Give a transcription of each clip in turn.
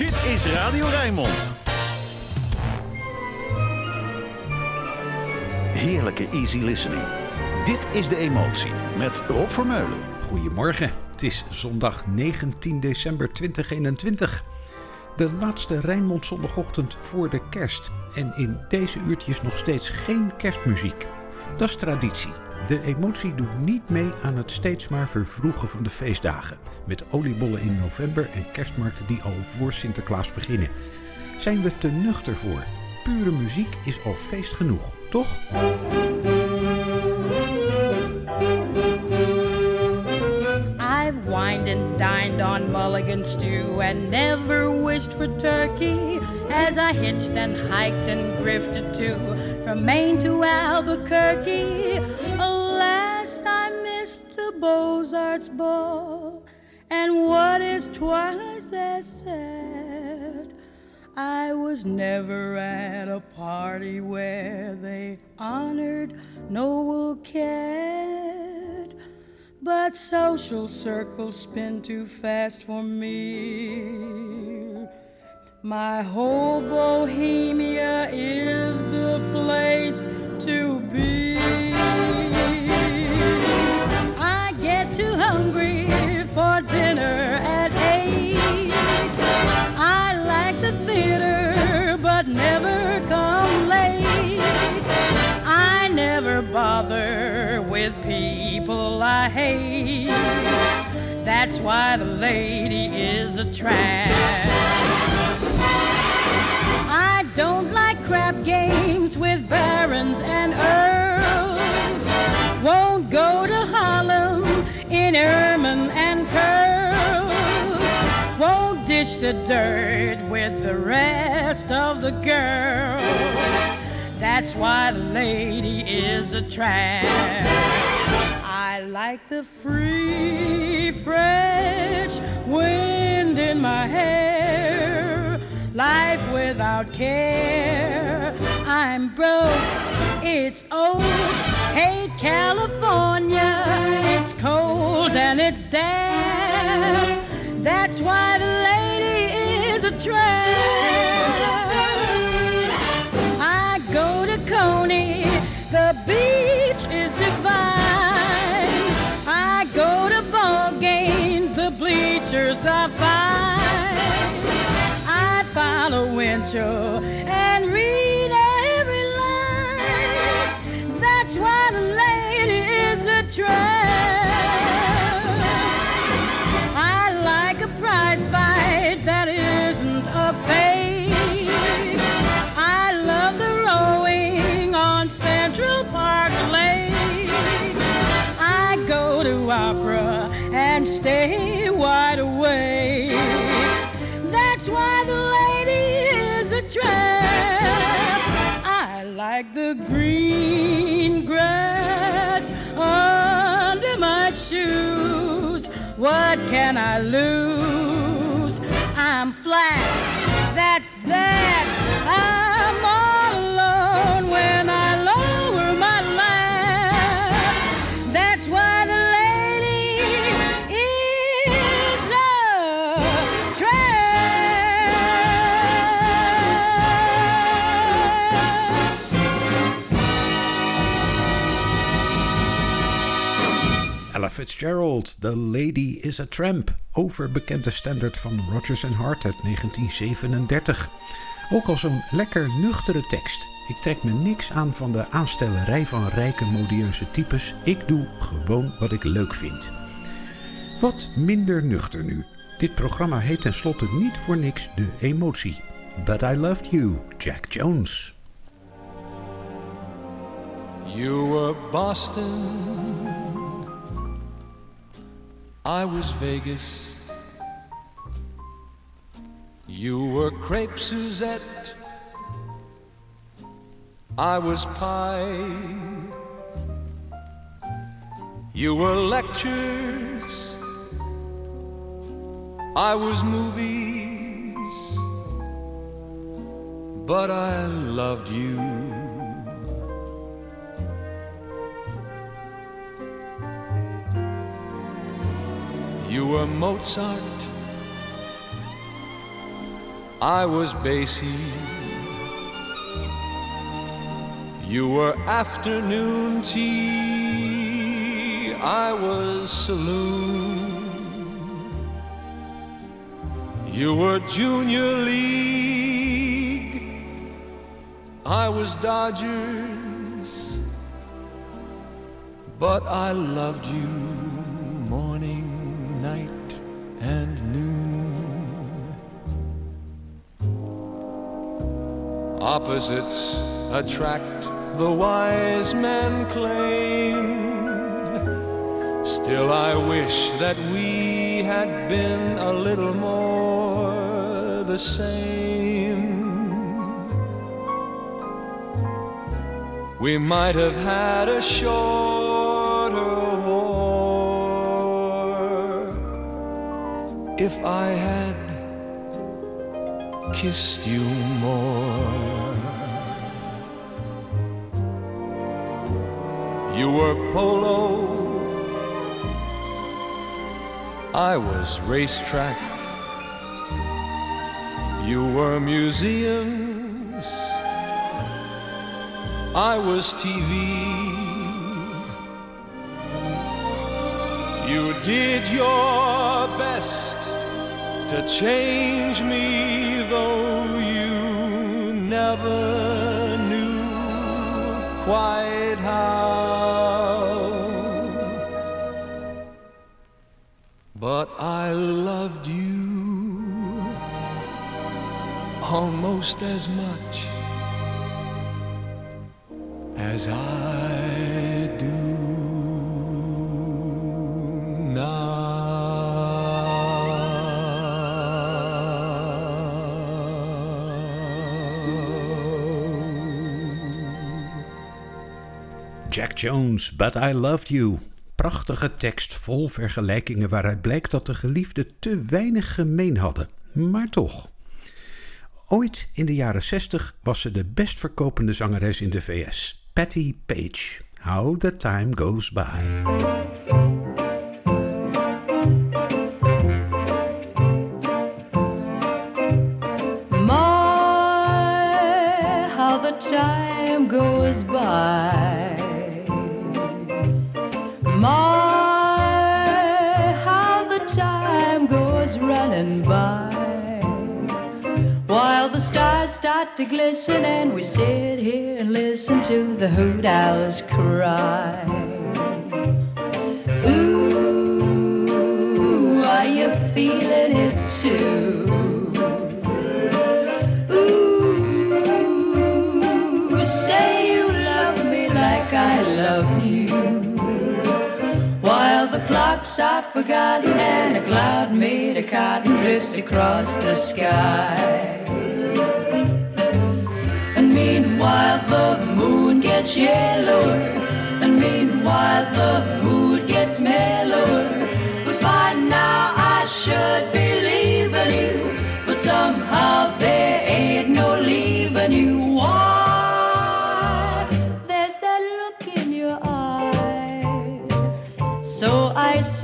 Dit is Radio Rijnmond. Heerlijke easy listening. Dit is De Emotie met Rob Vermeulen. Goedemorgen, het is zondag 19 december 2021. De laatste Rijnmond zondagochtend voor de kerst. En in deze uurtjes nog steeds geen kerstmuziek. Dat is traditie. De emotie doet niet mee aan het steeds maar vervroegen van de feestdagen. Met oliebollen in november en kerstmarkten die al voor Sinterklaas beginnen. Zijn we te nuchter voor? Pure muziek is al feest genoeg, toch? I've wined and dined on mulligan stew and never wished for turkey as I hitched and hiked and grifted too from Maine to Albuquerque. Beaux-Arts ball, and what is twice as sad? I was never at a party where they honored Noel Cat. But social circles spin too fast for me. My whole bohemia is the place to be. Get too hungry for dinner at eight. I like the theater, but never come late. I never bother with people I hate. That's why the lady is a trap. I don't like crap games with barons and earls. Won't go to Harlem in ermine and pearls. Won't dish the dirt with the rest of the girls. That's why the lady is a trap. I like the free, fresh wind in my hair. Life without care. I'm broke, it's old. Hate California, it's cold and it's damp. That's why the lady is a tramp. I go to Coney, the beach is divine. I go to ball games, the bleachers are fine. I follow Winchell and I like a prize fight that isn't a fake. I love the rowing on Central Park Lake. I go to opera and stay wide awake. That's why the lady is a. I like the green grass What can I lose? I'm flat. That's that. I'm all Fitzgerald, The Lady is a Tramp. Overbekende standaard van Rodgers and Hart uit 1937. Ook al zo'n lekker nuchtere tekst. Ik trek me niks aan van de aanstellerij van rijke modieuze types. Ik doe gewoon wat ik leuk vind. Wat minder nuchter nu. Dit programma heet tenslotte niet voor niks De Emotie. But I Loved You, Jack Jones. You were Boston, I was Vegas. You were crepe Suzette, I was pie. You were lectures, I was movies, but I loved you. You were Mozart, I was Basie. You were afternoon tea. I was saloon. You were junior league. I was Dodgers. But I loved you Opposites attract, the wise man claimed. Still, I wish that we had been a little more the same. We might have had a shorter war if I had kissed you more. You were polo, I was racetrack. You were museums, I was TV. You did your best to change me, though you never knew quite how. But I loved you almost as much as I Jack Jones, But I Loved You. Prachtige tekst vol vergelijkingen waaruit blijkt dat de geliefden te weinig gemeen hadden. Maar toch. Ooit in de jaren 60 was ze de best verkopende zangeres in de VS. Patty Page. How the Time Goes By. My, how the time goes by. My, how the time goes running by. While the stars start to glisten and we sit here and listen to the hoot owls cry. Ooh, are you feeling it too? Are forgotten and a cloud made of cotton drifts across the sky. And meanwhile the moon gets yellower. And meanwhile the mood gets mellower. But by now I should be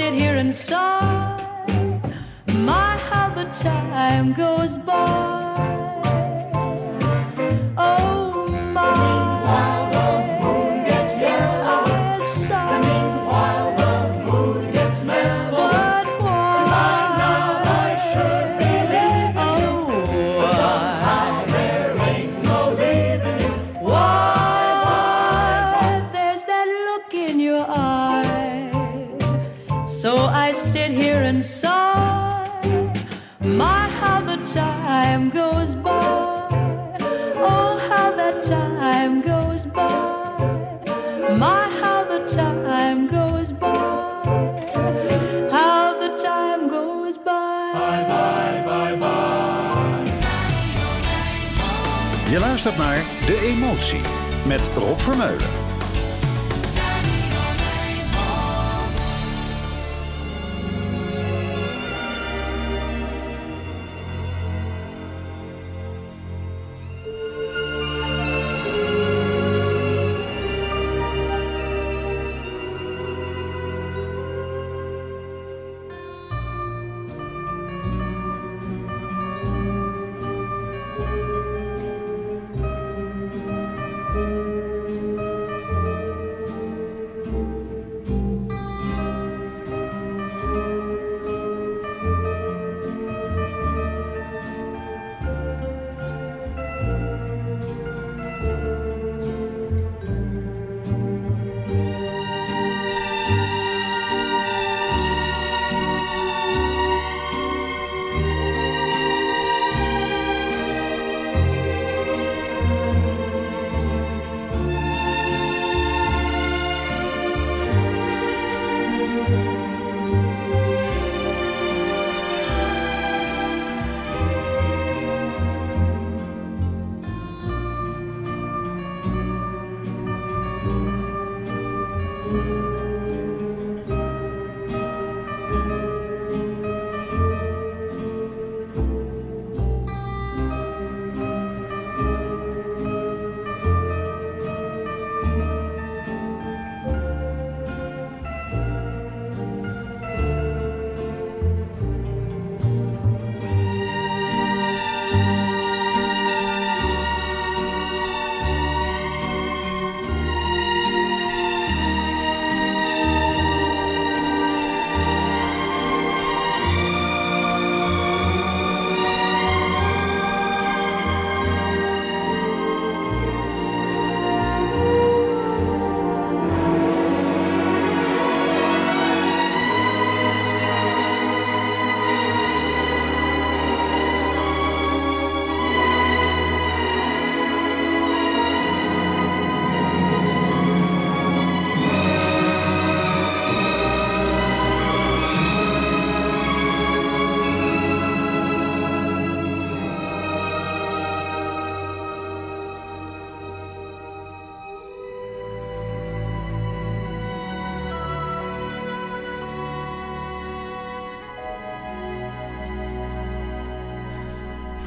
sit here and sigh. My, how the time goes by. De Emotie met Rob Vermeulen.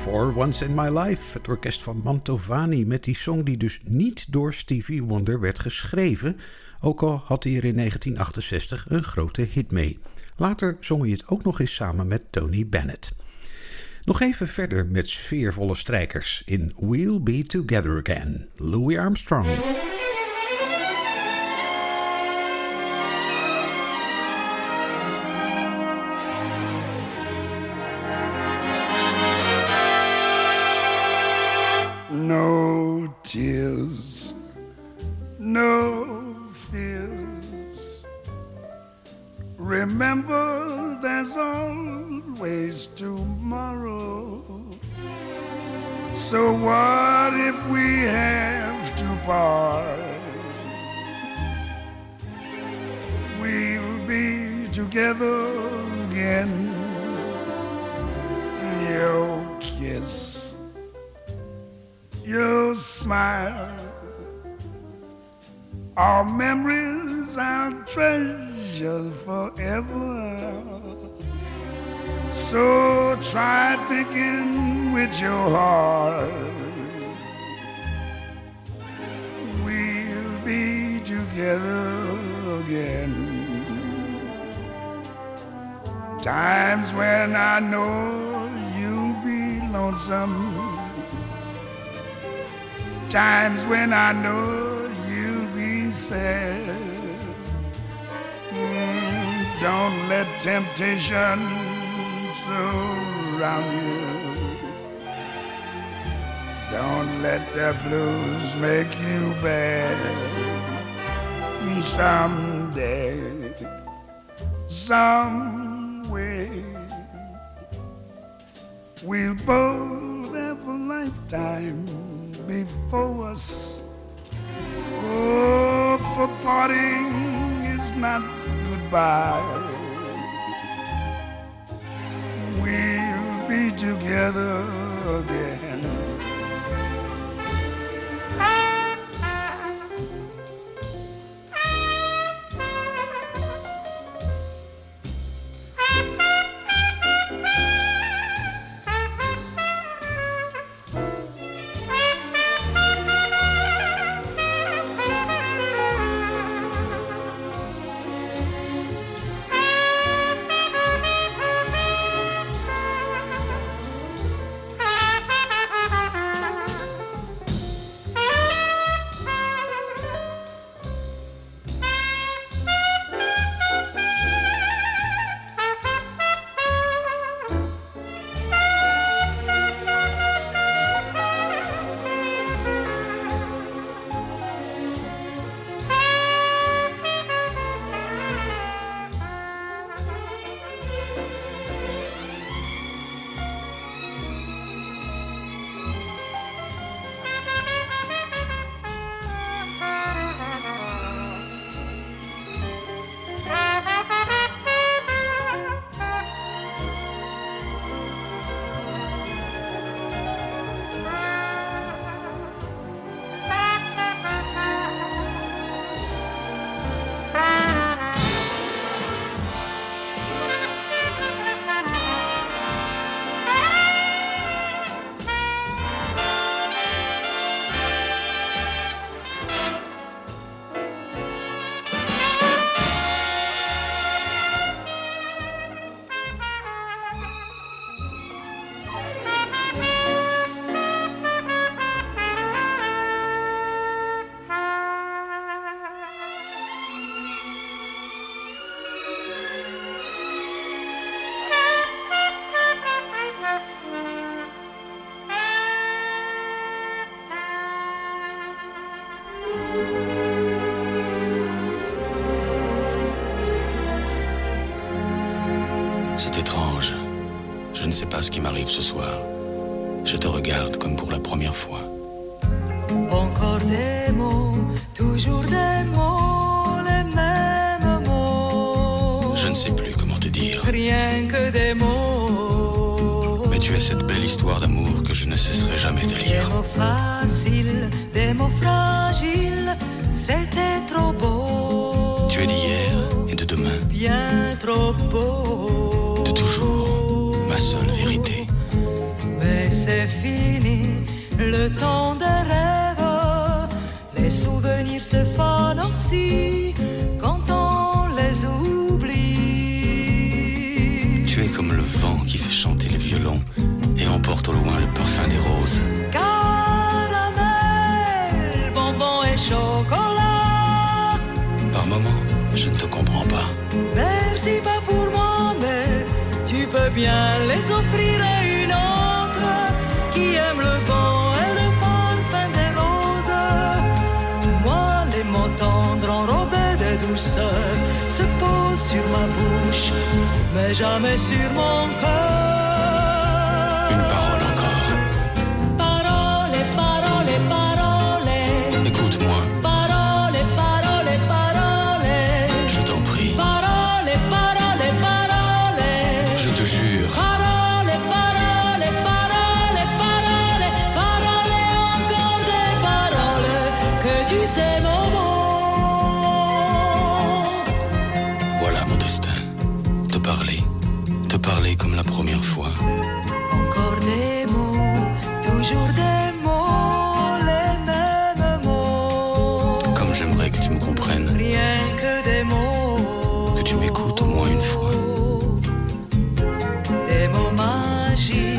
For Once in My Life, het orkest van Mantovani met die song die dus niet door Stevie Wonder werd geschreven, ook al had hij er in 1968 een grote hit mee. Later zong hij het ook nog eens samen met Tony Bennett. Nog even verder met sfeervolle strijkers in We'll Be Together Again, Louis Armstrong. Don't let the blues make you bad. Someday, some way, we'll both have a lifetime before us. Oh, for parting is not goodbye. We'll be together again. Sais pas ce qui m'arrive ce soir. Je te regarde comme pour la première fois. Encore des mots, toujours des mots, les mêmes mots. Je ne sais plus comment te dire. Rien que des mots. Mais tu as cette belle histoire d'amour que je ne cesserai jamais de Des lire. mots faciles, des mots fragiles, c'était trop beau. Tu es d'hier et de demain, Bien trop beau. C'est fini le temps des rêves. Les souvenirs se fanent aussi quand on les oublie. Tu es comme le vent qui fait chanter le violon et emporte au loin le parfum des roses. Caramel, bonbon et chocolat. Par moments, je ne te comprends pas. Merci pas pour moi, mais tu peux bien les offrir se posent sur ma bouche, mais jamais sur mon cœur. Première fois. Encore des mots, toujours des mots, les mêmes mots. Comme j'aimerais que tu me comprennes. Rien que des mots. Que tu m'écoutes au moins une fois. Des mots magiques,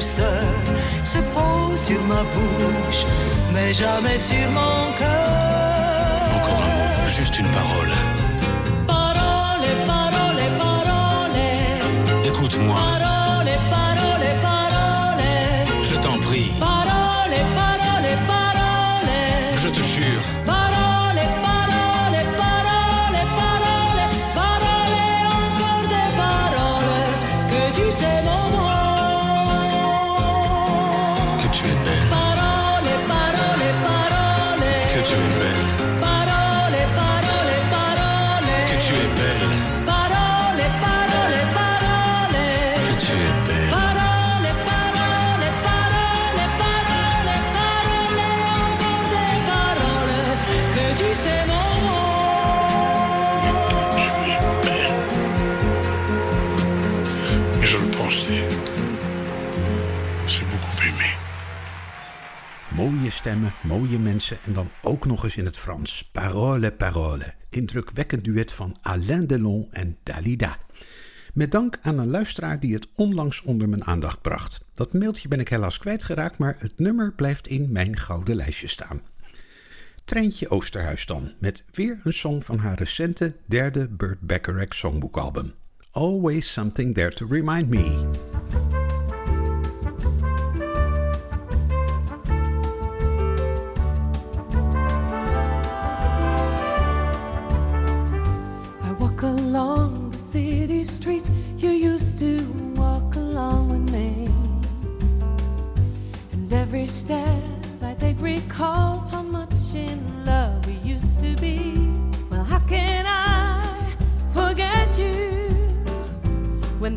douceur se posent sur ma bouche, mais jamais sur mon cœur. Encore un mot, juste une parole. Parole, parole, parole, Écoute-moi, Mooie mensen en dan ook nog eens in het Frans. Parole, parole. Indrukwekkend duet van Alain Delon en Dalida. Met dank aan een luisteraar die het onlangs onder mijn aandacht bracht. Dat mailtje ben ik helaas kwijtgeraakt, maar het nummer blijft in mijn gouden lijstje staan. Treintje Oosterhuis dan, met weer een song van haar recente derde Burt Bacharach songboekalbum. Always Something There to Remind Me. City streets you used to walk along with me. And every step I take recalls how much in love we used to be. Well, how can I forget you when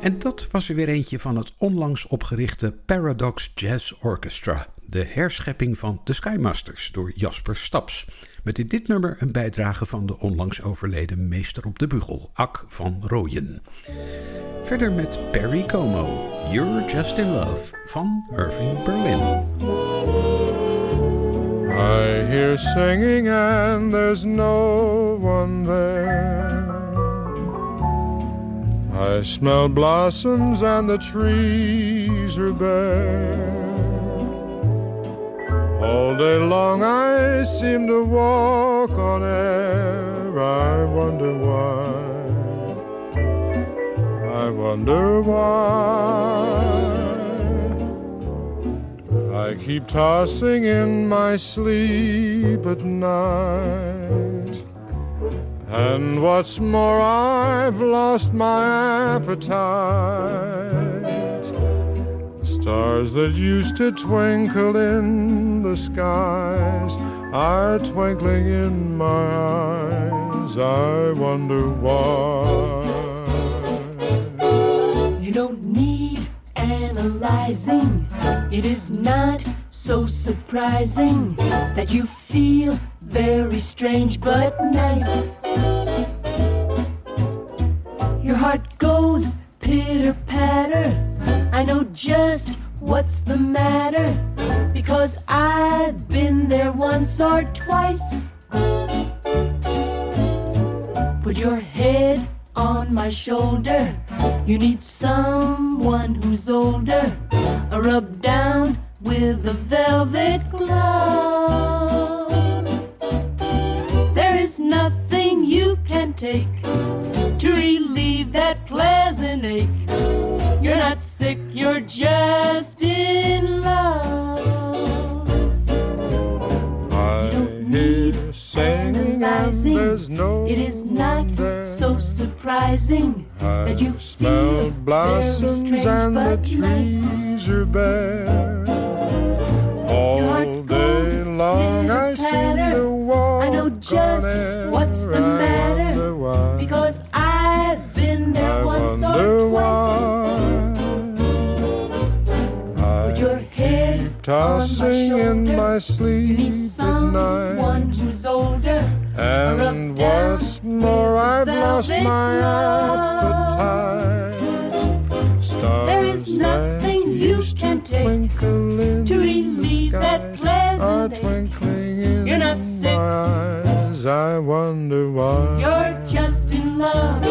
En dat was er weer eentje van het onlangs opgerichte Paradox Jazz Orchestra, de herschepping van de Skymasters door Jasper Staps. Met in dit nummer een bijdrage van de onlangs overleden meester op de bugel, Ak van Rooyen. Verder met Perry Como, You're Just in Love van Irving Berlin. I hear singing and there's no one there. I smell blossoms and the trees are bare. All day long I seem to walk on air. I wonder why. I wonder why. I keep tossing in my sleep at night. And what's more, I've lost my appetite. Stars that used to twinkle in the skies are twinkling in my eyes. I wonder why. You don't need analyzing. It is not so surprising that you feel very strange but nice. Your heart goes pitter patter. I know just what's the matter because I've been there once or twice. Put your head on my shoulder. You need someone who's older. A rub down with a velvet glove. Take to relieve that pleasant ache. You're not sick, you're just in love. I hear singing and Analyzing. there's no It is not there. so surprising I that you smell blossoms strange and the but nice. trees are bare. All heart day goes long I seem to walk I know just what's tossing in my You sleep need at night. who's older. And what's more, I've lost my appetite. Stars There is nothing you can take to relieve that pleasant ache. twinkling in You're not sick. my eyes. I wonder why. You're just in love.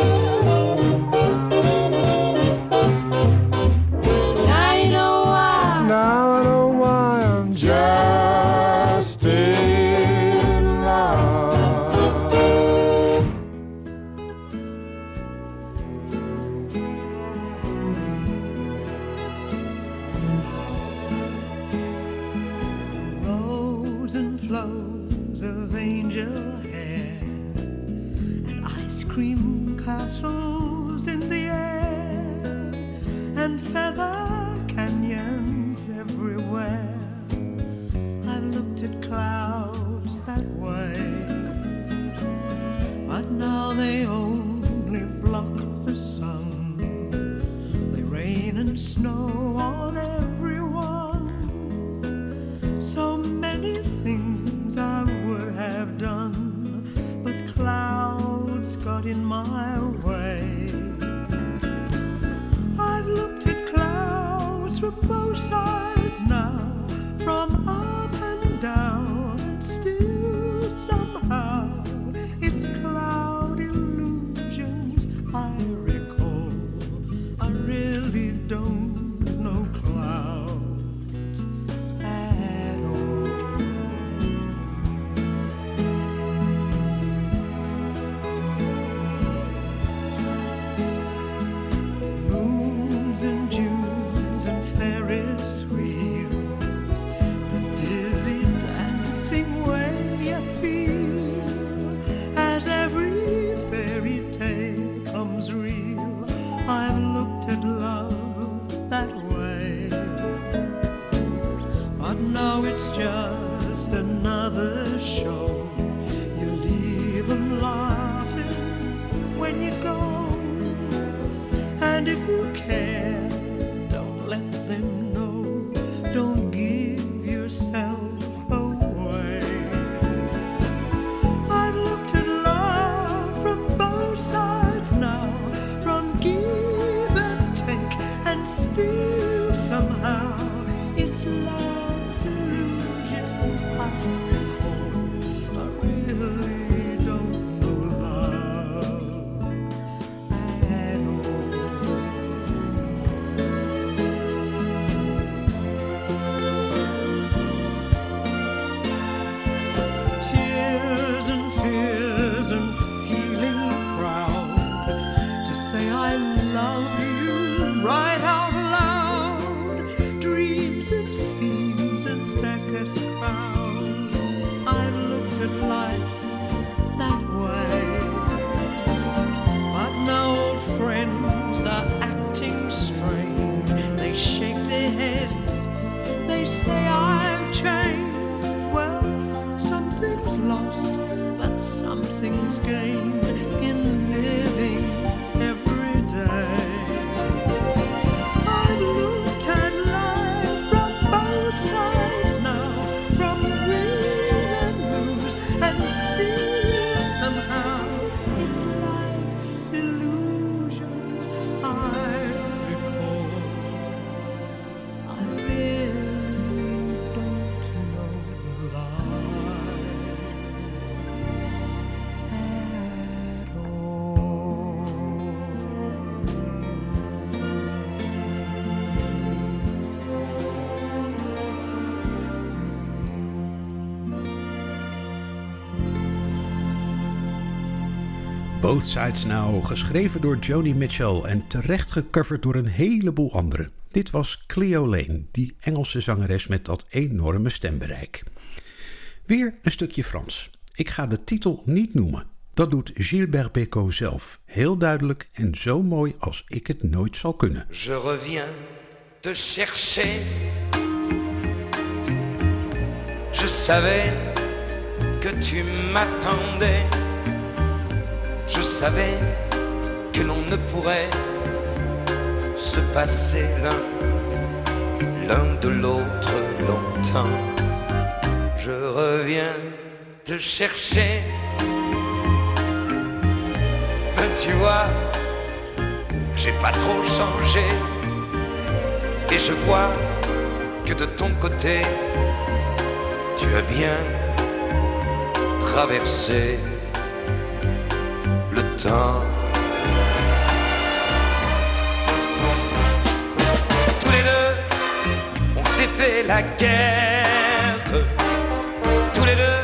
Gained Both Sides Now, geschreven door Joni Mitchell en terecht gecoverd door een heleboel anderen. Dit was Cleo Lane, die Engelse zangeres met dat enorme stembereik. Weer een stukje Frans. Ik ga de titel niet noemen. Dat doet Gilbert Bécaud zelf, heel duidelijk en zo mooi als ik het nooit zal kunnen. Je reviens te chercher. Je savais que tu m'attendais. Je savais que l'on ne pourrait se passer l'un, l'un de l'autre longtemps. Je reviens te chercher. Mais tu vois, j'ai pas trop changé. Et je vois que de ton côté, tu as bien traversé le temps. Tous les deux, on s'est fait la guerre. Tous les deux,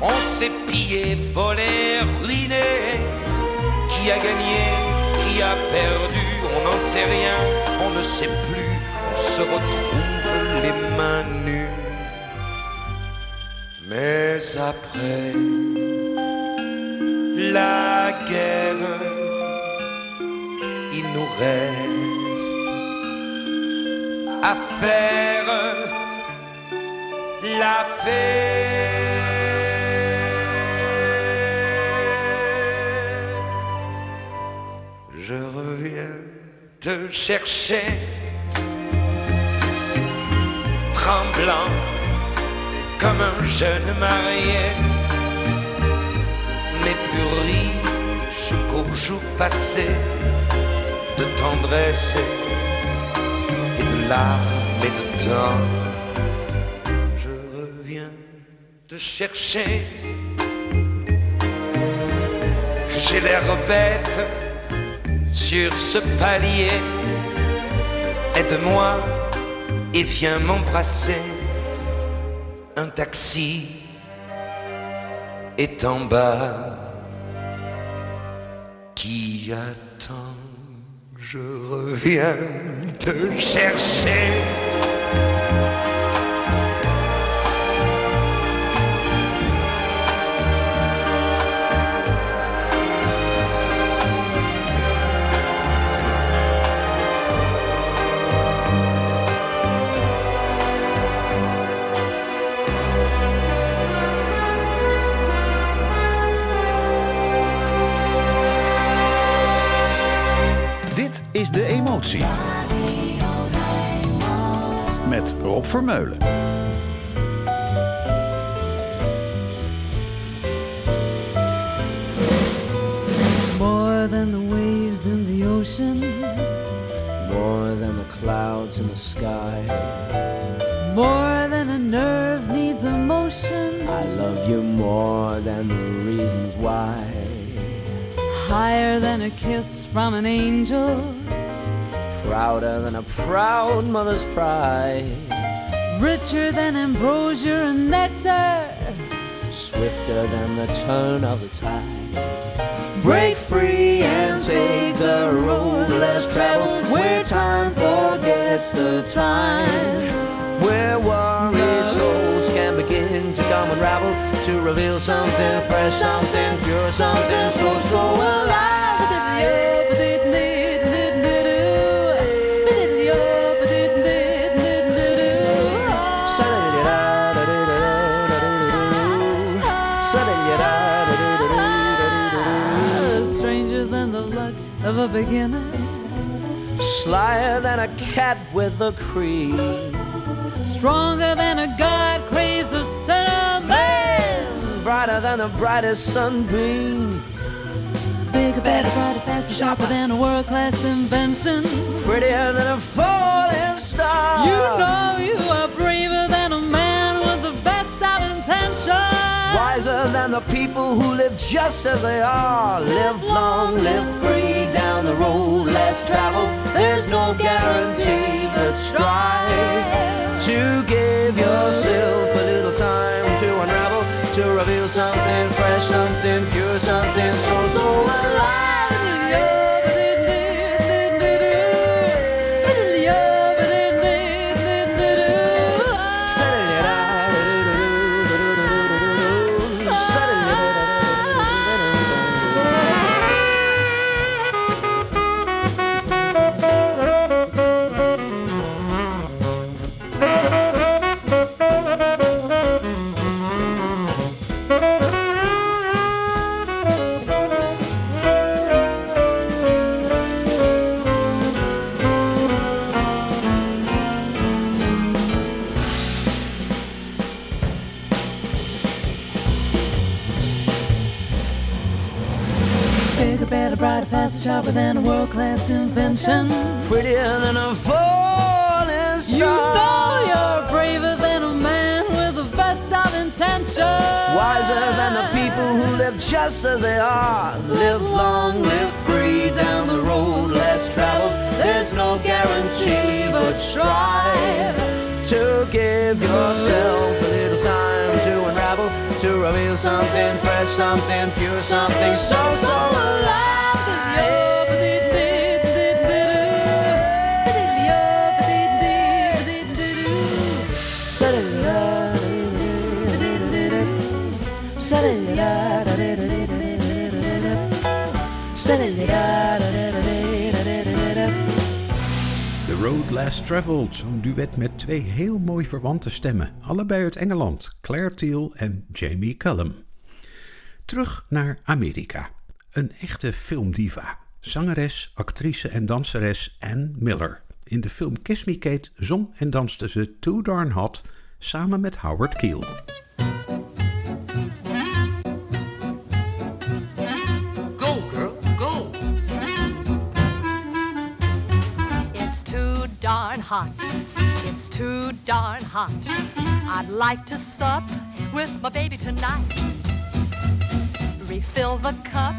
on s'est pillé, volé, ruiné. Qui a gagné, qui a perdu, on n'en sait rien, on ne sait plus. On se retrouve les mains nues. Mais après la guerre, il nous reste à faire la paix. Je reviens te chercher, tremblant comme un jeune marié, jour passé de tendresse et de larmes et de temps. Je reviens te chercher. J'ai l'air bête sur ce palier. Aide-moi et viens m'embrasser. Un taxi est en bas qui attend. Je reviens te chercher. Vermeulen. More than the waves in the ocean, More than the clouds in the sky. more than a nerve needs emotion, I love you more than the reasons why. higher than a kiss from an angel, Prouder than a proud mother's pride. Richer than ambrosia and nectar, Swifter than the turn of the tide. Break free and take the road less traveled, where time forgets the time. Where worried souls can begin to come unravel, to reveal something fresh, something pure, something so, so alive. Stranger beginner. Slyer than a cat with a creed. Stronger than a god craves a sinner man. Brighter than the brightest sunbeam. Bigger, better, brighter, faster, sharper than a world class invention. Prettier than a falling star. You know you are braver Wiser than the people who live just as they are. Live long, live free down the road less traveled. There's no guarantee, but strive to give yourself a little time to unravel, to reveal something fresh, something pure, something so, so alive. Bigger, sharper than a world class invention. Prettier than a falling star. You know you're braver than a man with the best of intentions. Wiser than the people who live just as they are. Live long, live free down the road less traveled. There's no guarantee, but strive to give yourself a little time to unravel, to reveal something fresh, something pure, something so, so alive. Less Traveled, zo'n duet met twee heel mooi verwante stemmen, allebei uit Engeland, Claire Teal en Jamie Cullum. Terug naar Amerika. Een echte filmdiva, zangeres, actrice en danseres Ann Miller. In de film Kiss Me Kate zong en danste ze Too Darn Hot samen met Howard Keel. Hot. It's too darn hot. I'd like to sup with my baby tonight. Refill the cup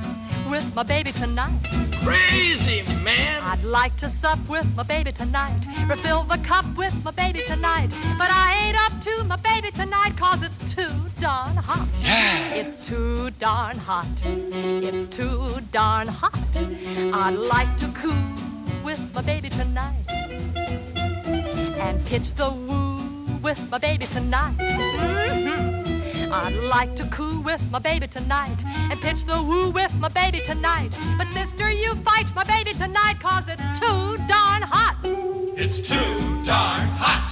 with my baby tonight. Crazy, man. I'd like to sup with my baby tonight. Refill the cup with my baby tonight. But I ain't up to my baby tonight cause it's too darn hot. It's too darn hot. It's too darn hot. I'd like to coo with my baby tonight. And pitch the woo with my baby tonight. Mhm. I'd like to coo with my baby tonight and pitch the woo with my baby tonight. But sister, you fight my baby tonight cause it's too darn hot. It's too darn hot.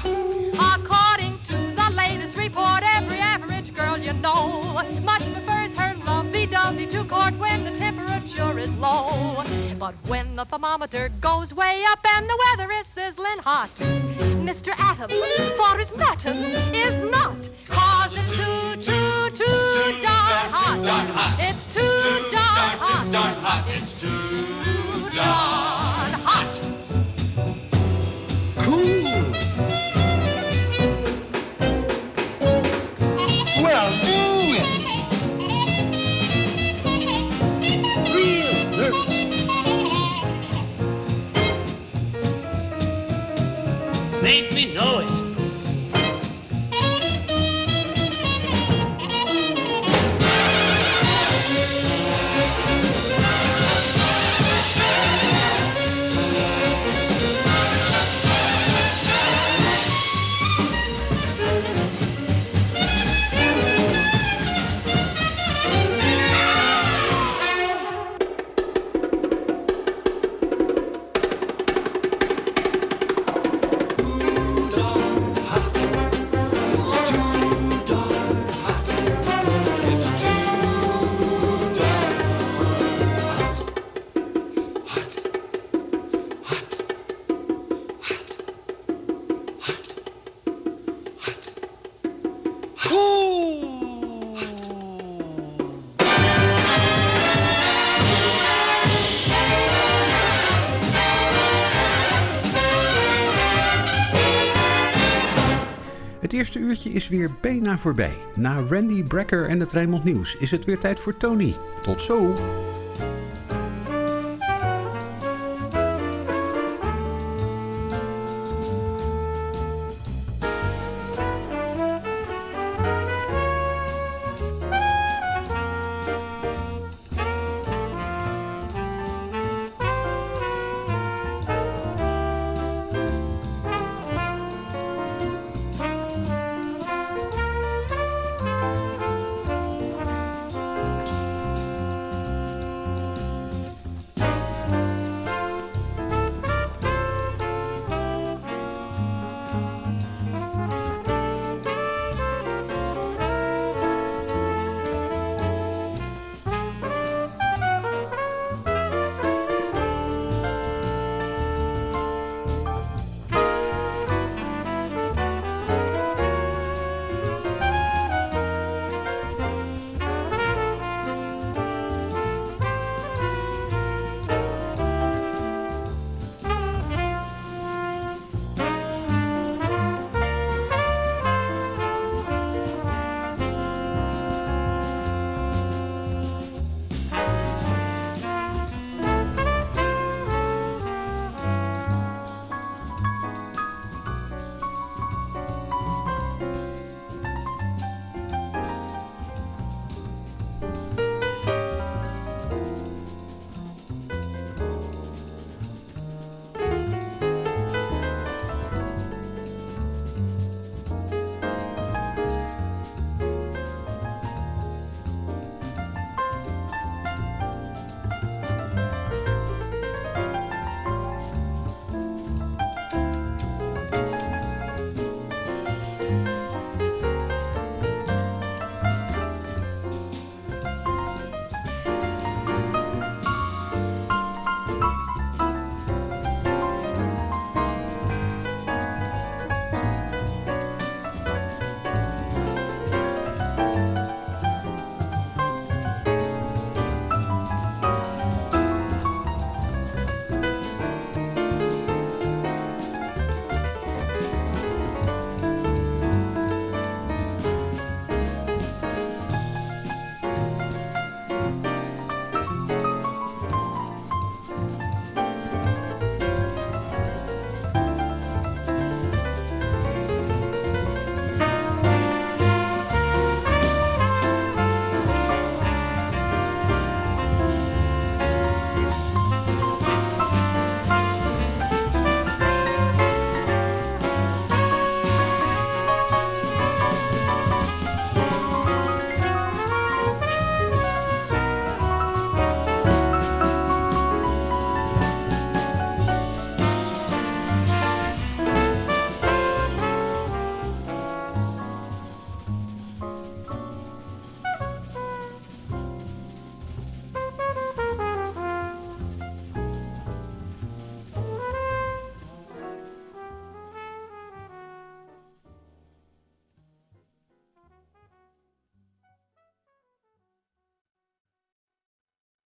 According to the latest report, every average girl you know much prefers her lovey-dovey to court when the temperature is low. But when the thermometer goes way up and the weather is sizzling hot, Mr. Adam, for his matum, is not. Cause it's too, too, too darn hot. It's too darn hot. Darn hot. It's too darn hot. Cool. Make me know it. Uurtje is weer bijna voorbij. Na Randy Brecker en het Rijnmond Nieuws is het weer tijd voor Tony. Tot zo!